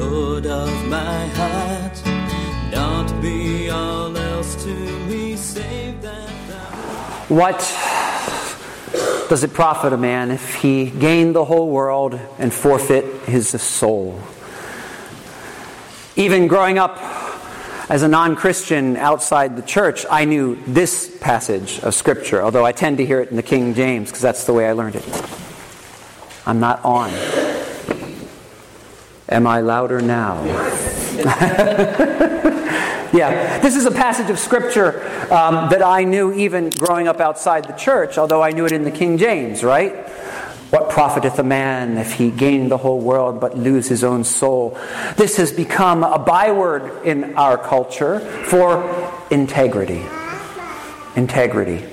Of my. Not be all else to me, save that. What does it profit a man if he gain the whole world and forfeit his soul? Even growing up as a non Christian outside the church, I knew this passage of Scripture, although I tend to hear it in the King James because that's the way I learned it. I'm not on. Am I louder now? yeah, this is a passage of Scripture um, that I knew even growing up outside the church, although I knew it in the King James, right? What profiteth a man if he gain the whole world but lose his own soul? This has become a byword in our culture for integrity. Integrity.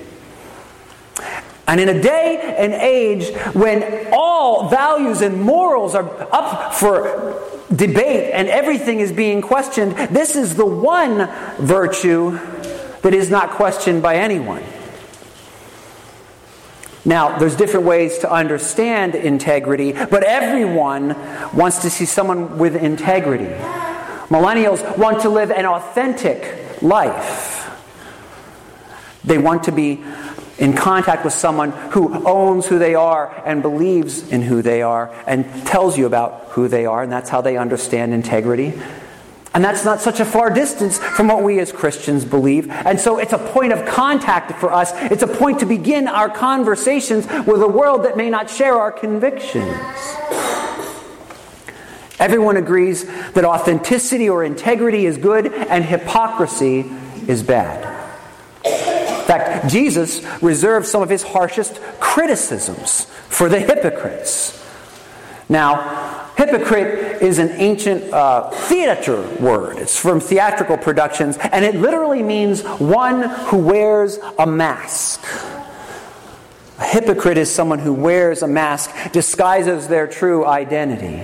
And in a day and age when all values and morals are up for debate and everything is being questioned, this is the one virtue that is not questioned by anyone. Now, there's different ways to understand integrity, but everyone wants to see someone with integrity. Millennials want to live an authentic life. They want to be in contact with someone who owns who they are and believes in who they are and tells you about who they are, and that's how they understand integrity. And that's not such a far distance from what we as Christians believe. And so it's a point of contact for us. It's a point to begin our conversations with a world that may not share our convictions. Everyone agrees that authenticity or integrity is good and hypocrisy is bad. In fact, Jesus reserved some of his harshest criticisms for the hypocrites. Now, hypocrite is an ancient uh, theater word. It's from theatrical productions, and it literally means one who wears a mask. A hypocrite is someone who wears a mask, disguises their true identity.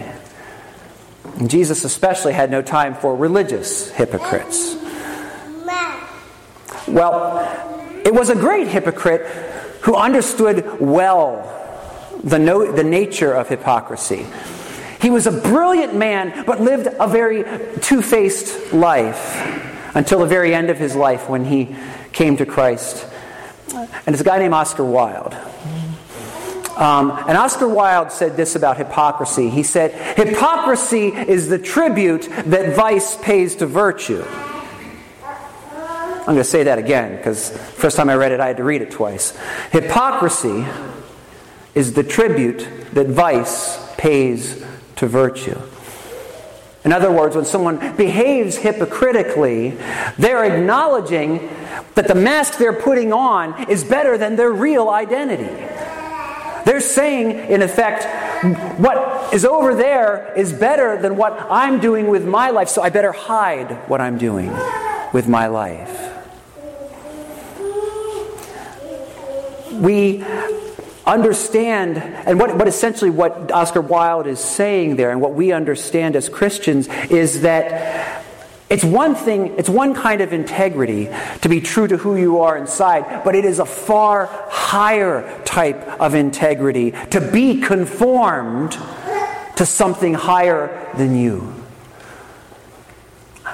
And Jesus especially had no time for religious hypocrites. Well, it was a great hypocrite who understood well the, no, the nature of hypocrisy. He was a brilliant man, but lived a very two faced life until the very end of his life when he came to Christ. And it's a guy named Oscar Wilde. Um, and Oscar Wilde said this about hypocrisy. He said, Hypocrisy is the tribute that vice pays to virtue. I'm going to say that again because first time I read it, I had to read it twice. Hypocrisy is the tribute that vice pays to virtue. In other words, when someone behaves hypocritically, they're acknowledging that the mask they're putting on is better than their real identity. They're saying, in effect, what is over there is better than what I'm doing with my life, so I better hide what I'm doing with my life. We understand, and what, what essentially what Oscar Wilde is saying there, and what we understand as Christians, is that it's one thing, it's one kind of integrity to be true to who you are inside, but it is a far higher type of integrity to be conformed to something higher than you.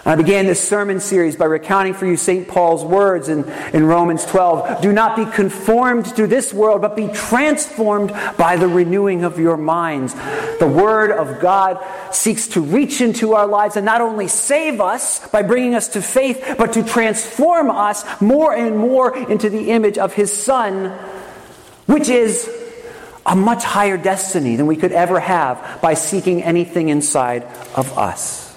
I began this sermon series by recounting for you St. Paul's words in, in Romans 12. Do not be conformed to this world, but be transformed by the renewing of your minds. The Word of God seeks to reach into our lives and not only save us by bringing us to faith, but to transform us more and more into the image of His Son, which is a much higher destiny than we could ever have by seeking anything inside of us.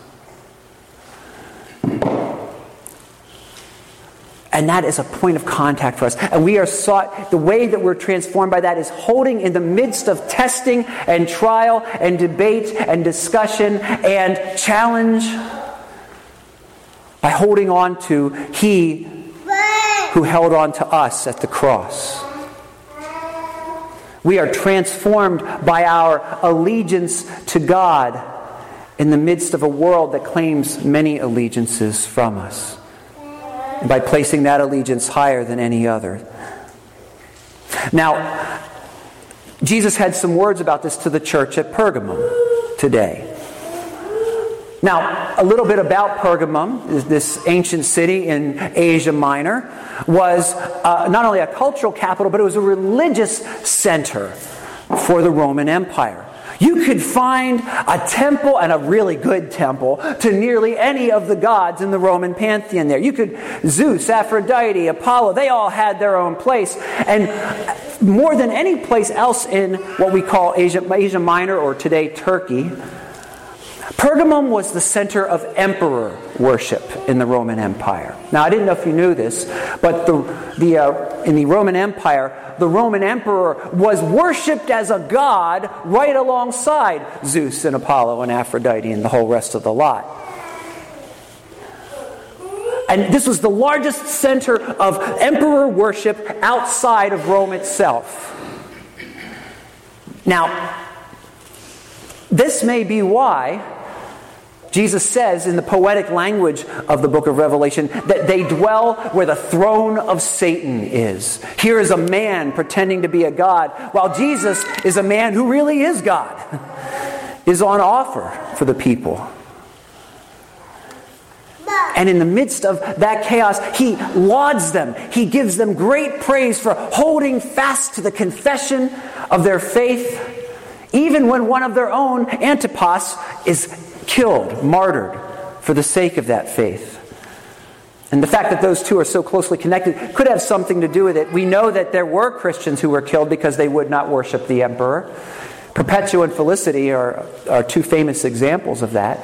And that is a point of contact for us. And we are sought, the way that we're transformed by that is holding in the midst of testing and trial and debate and discussion and challenge by holding on to He who held on to us at the cross. We are transformed by our allegiance to God in the midst of a world that claims many allegiances from us, by placing that allegiance higher than any other. Now, Jesus had some words about this to the church at Pergamum today. Now, a little bit about Pergamum, this ancient city in Asia Minor, was uh, not only a cultural capital, but it was a religious center for the Roman Empire. You could find a temple and a really good temple to nearly any of the gods in the Roman pantheon there. You could, Zeus, Aphrodite, Apollo, they all had their own place. And more than any place else in what we call Asia, Asia Minor or today Turkey, Pergamum was the center of emperor worship in the Roman Empire. Now, I didn't know if you knew this, but the, the, uh, in the Roman Empire, the Roman emperor was worshipped as a god right alongside Zeus and Apollo and Aphrodite and the whole rest of the lot. And this was the largest center of emperor worship outside of Rome itself. Now, this may be why Jesus says in the poetic language of the book of Revelation that they dwell where the throne of Satan is. Here is a man pretending to be a God, while Jesus is a man who really is God, is on offer for the people. And in the midst of that chaos, he lauds them. He gives them great praise for holding fast to the confession of their faith, even when one of their own, Antipas, is killed, martyred for the sake of that faith. And the fact that those two are so closely connected could have something to do with it. We know that there were Christians who were killed because they would not worship the emperor. Perpetua and Felicity are, are two famous examples of that.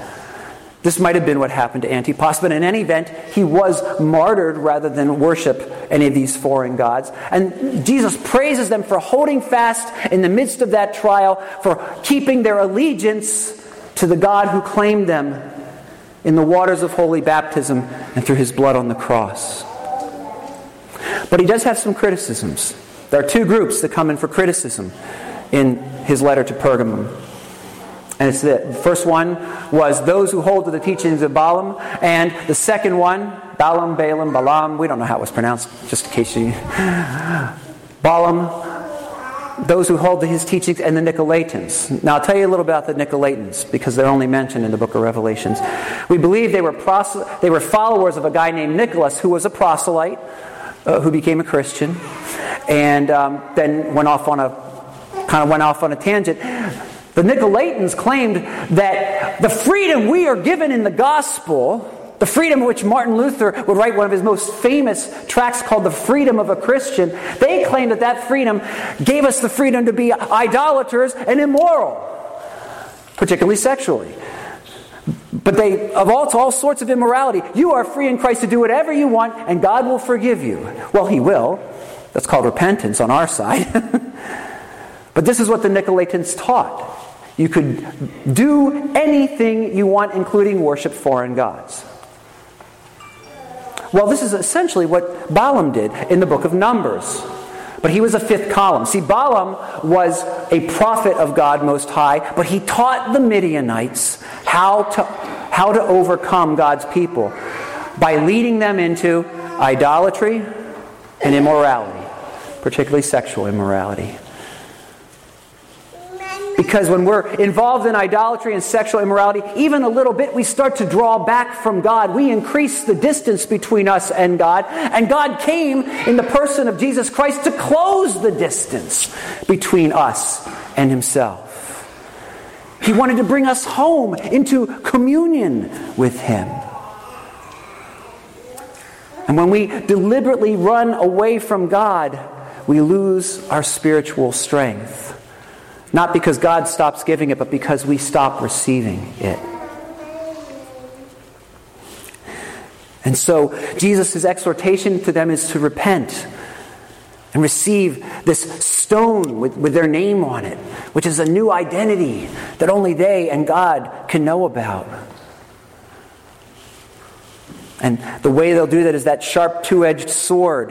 This might have been what happened to Antipas, but in any event, he was martyred rather than worship any of these foreign gods. And Jesus praises them for holding fast in the midst of that trial, for keeping their allegiance to the God who claimed them in the waters of holy baptism and through his blood on the cross. But he does have some criticisms. There are two groups that come in for criticism in his letter to Pergamum. And it's the first one was those who hold to the teachings of Balaam, and the second one, Balaam, Balaam, Balaam, we don't know how it was pronounced, just in case you. Balaam those who hold to his teachings, and the Nicolaitans. Now, I'll tell you a little about the Nicolaitans because they're only mentioned in the book of Revelations. We believe they were, they were followers of a guy named Nicholas who was a proselyte uh, who became a Christian and um, then went off on a kind of went off on a tangent. The Nicolaitans claimed that the freedom we are given in the gospel the freedom which Martin Luther would write one of his most famous tracts called The Freedom of a Christian. They claim that that freedom gave us the freedom to be idolaters and immoral, particularly sexually. But they, of all, all sorts of immorality, you are free in Christ to do whatever you want and God will forgive you. Well, He will. That's called repentance on our side. but this is what the Nicolaitans taught. You could do anything you want, including worship foreign gods. Well, this is essentially what Balaam did in the book of Numbers. But he was a fifth column. See, Balaam was a prophet of God Most High, but he taught the Midianites how to, how to overcome God's people by leading them into idolatry and immorality, particularly sexual immorality. Because when we're involved in idolatry and sexual immorality, even a little bit, we start to draw back from God. We increase the distance between us and God. And God came in the person of Jesus Christ to close the distance between us and Himself. He wanted to bring us home into communion with Him. And when we deliberately run away from God, we lose our spiritual strength. Not because God stops giving it, but because we stop receiving it. And so, Jesus' exhortation to them is to repent and receive this stone with, with their name on it, which is a new identity that only they and God can know about. And the way they'll do that is that sharp two edged sword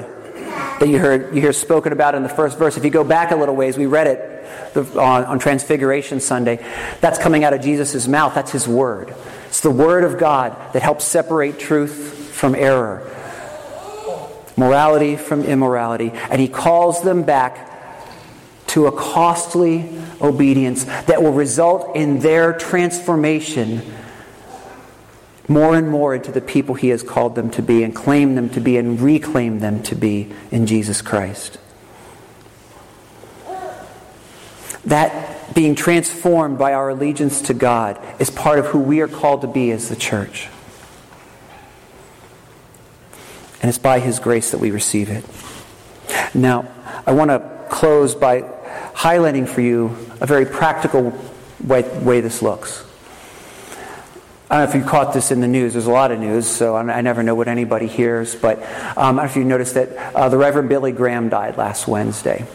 that you, heard, you hear spoken about in the first verse. If you go back a little ways, we read it the, on, on Transfiguration Sunday. That's coming out of Jesus' mouth. That's his word. It's the word of God that helps separate truth from error, morality from immorality. And he calls them back to a costly obedience that will result in their transformation more and more into the people he has called them to be and claim them to be and reclaim them to be in Jesus Christ. That being transformed by our allegiance to God is part of who we are called to be as the church. And it's by His grace that we receive it. Now, I want to close by highlighting for you a very practical way, way this looks. I don't know if you caught this in the news. There's a lot of news, so I never know what anybody hears. But um, I don't know if you noticed that uh, the Reverend Billy Graham died last Wednesday.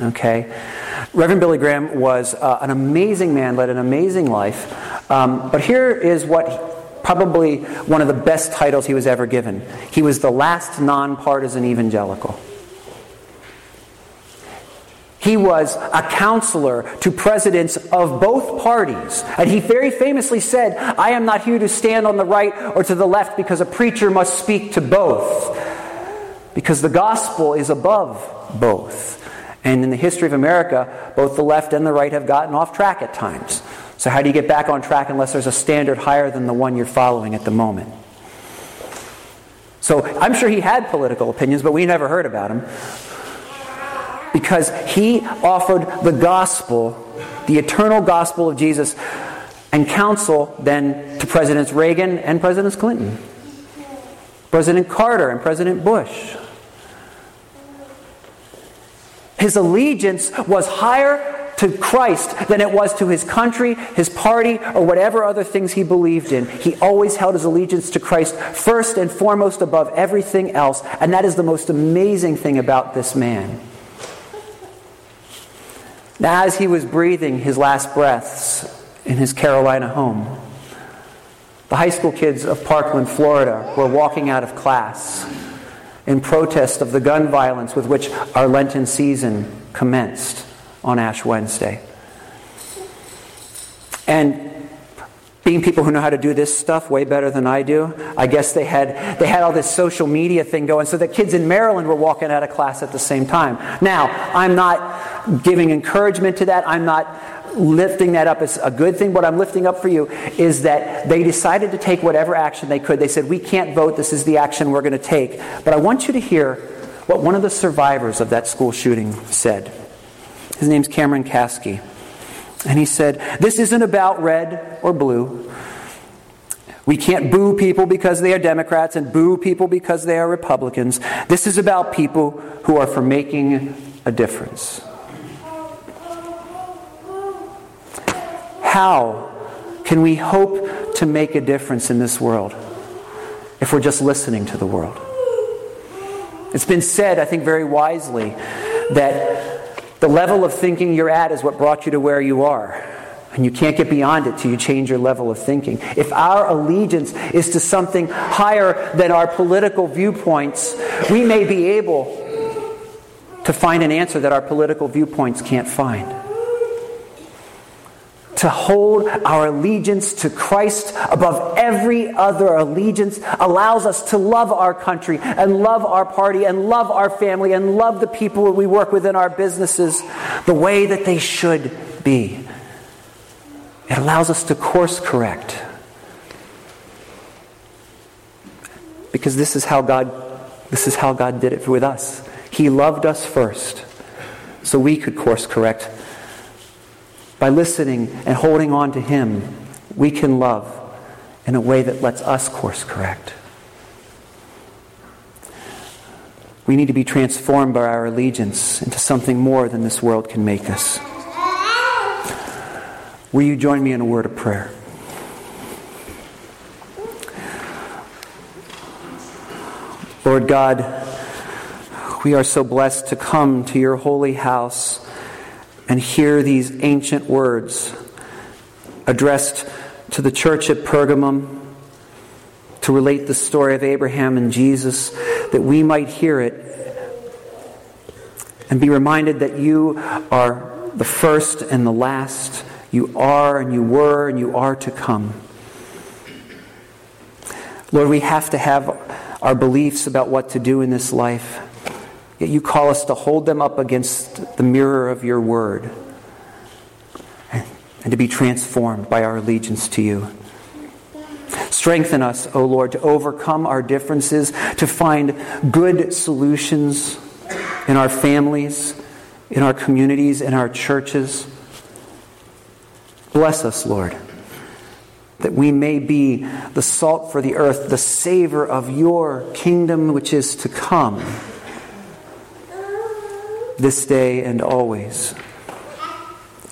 Okay? Reverend Billy Graham was uh, an amazing man, led an amazing life. Um, but here is what probably one of the best titles he was ever given he was the last nonpartisan evangelical. He was a counselor to presidents of both parties. And he very famously said, I am not here to stand on the right or to the left because a preacher must speak to both. Because the gospel is above both. And in the history of America, both the left and the right have gotten off track at times. So, how do you get back on track unless there's a standard higher than the one you're following at the moment? So, I'm sure he had political opinions, but we never heard about him because he offered the gospel, the eternal gospel of Jesus, and counsel then to Presidents Reagan and President Clinton, President Carter and President Bush. His allegiance was higher to Christ than it was to his country, his party, or whatever other things he believed in. He always held his allegiance to Christ first and foremost above everything else. And that is the most amazing thing about this man. As he was breathing his last breaths in his Carolina home, the high school kids of Parkland, Florida, were walking out of class in protest of the gun violence with which our Lenten season commenced on Ash Wednesday. And being people who know how to do this stuff way better than I do, I guess they had they had all this social media thing going so the kids in Maryland were walking out of class at the same time. Now, I'm not giving encouragement to that. I'm not lifting that up as a good thing. What I'm lifting up for you is that they decided to take whatever action they could. They said, "We can't vote. This is the action we're going to take." But I want you to hear what one of the survivors of that school shooting said. His name's Cameron Kasky. And he said, This isn't about red or blue. We can't boo people because they are Democrats and boo people because they are Republicans. This is about people who are for making a difference. How can we hope to make a difference in this world if we're just listening to the world? It's been said, I think very wisely, that the level of thinking you're at is what brought you to where you are. And you can't get beyond it till you change your level of thinking. If our allegiance is to something higher than our political viewpoints, we may be able to find an answer that our political viewpoints can't find to hold our allegiance to Christ above every other allegiance allows us to love our country and love our party and love our family and love the people we work with in our businesses the way that they should be. It allows us to course correct. Because this is how God this is how God did it with us. He loved us first so we could course correct by listening and holding on to Him, we can love in a way that lets us course correct. We need to be transformed by our allegiance into something more than this world can make us. Will you join me in a word of prayer? Lord God, we are so blessed to come to your holy house and hear these ancient words addressed to the church at Pergamum, to relate the story of Abraham and Jesus, that we might hear it and be reminded that you are the first and the last. You are and you were and you are to come. Lord, we have to have our beliefs about what to do in this life. Yet you call us to hold them up against the mirror of your word and to be transformed by our allegiance to you. Strengthen us, O Lord, to overcome our differences, to find good solutions in our families, in our communities, in our churches. Bless us, Lord, that we may be the salt for the earth, the savor of your kingdom which is to come this day and always.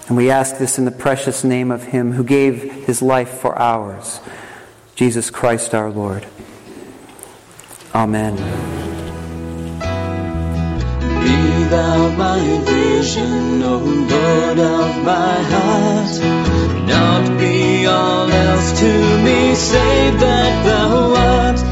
And we ask this in the precious name of Him who gave His life for ours, Jesus Christ our Lord. Amen. Be thou my vision, O Lord of my heart. Not be all else to me, save that thou art.